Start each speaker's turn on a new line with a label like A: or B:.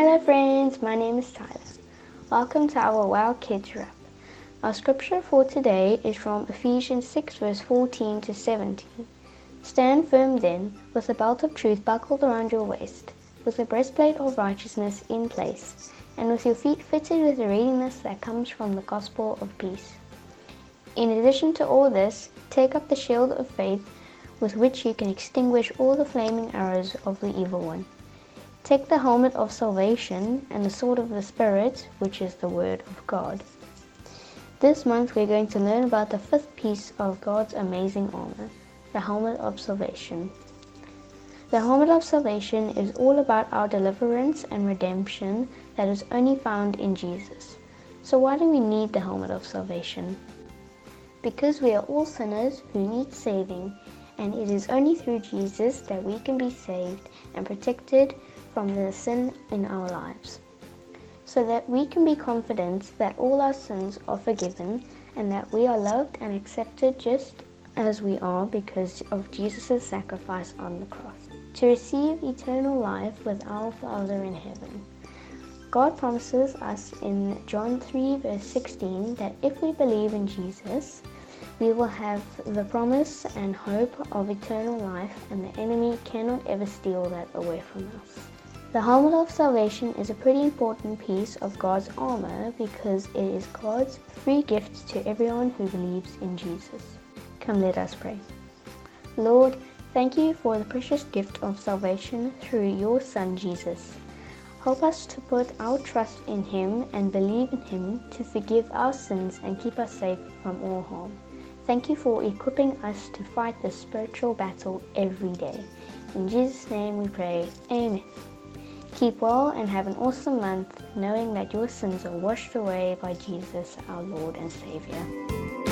A: Hello, friends, my name is Tyler. Welcome to our Wow Kids Wrap. Our scripture for today is from Ephesians 6, verse 14 to 17. Stand firm then, with the belt of truth buckled around your waist, with the breastplate of righteousness in place, and with your feet fitted with the readiness that comes from the gospel of peace. In addition to all this, take up the shield of faith with which you can extinguish all the flaming arrows of the evil one. Take the helmet of salvation and the sword of the Spirit, which is the Word of God. This month we're going to learn about the fifth piece of God's amazing armor, the helmet of salvation. The helmet of salvation is all about our deliverance and redemption that is only found in Jesus. So, why do we need the helmet of salvation? Because we are all sinners who need saving, and it is only through Jesus that we can be saved and protected from the sin in our lives. So that we can be confident that all our sins are forgiven and that we are loved and accepted just as we are because of Jesus' sacrifice on the cross. To receive eternal life with our Father in heaven. God promises us in John 3, verse 16, that if we believe in Jesus, we will have the promise and hope of eternal life, and the enemy cannot ever steal that away from us. The helmet of salvation is a pretty important piece of God's armor because it is God's free gift to everyone who believes in Jesus. Come, let us pray. Lord, thank you for the precious gift of salvation through your Son Jesus. Help us to put our trust in Him and believe in Him to forgive our sins and keep us safe from all harm. Thank you for equipping us to fight the spiritual battle every day. In Jesus' name we pray. Amen. Keep well and have an awesome month, knowing that your sins are washed away by Jesus, our Lord and Savior.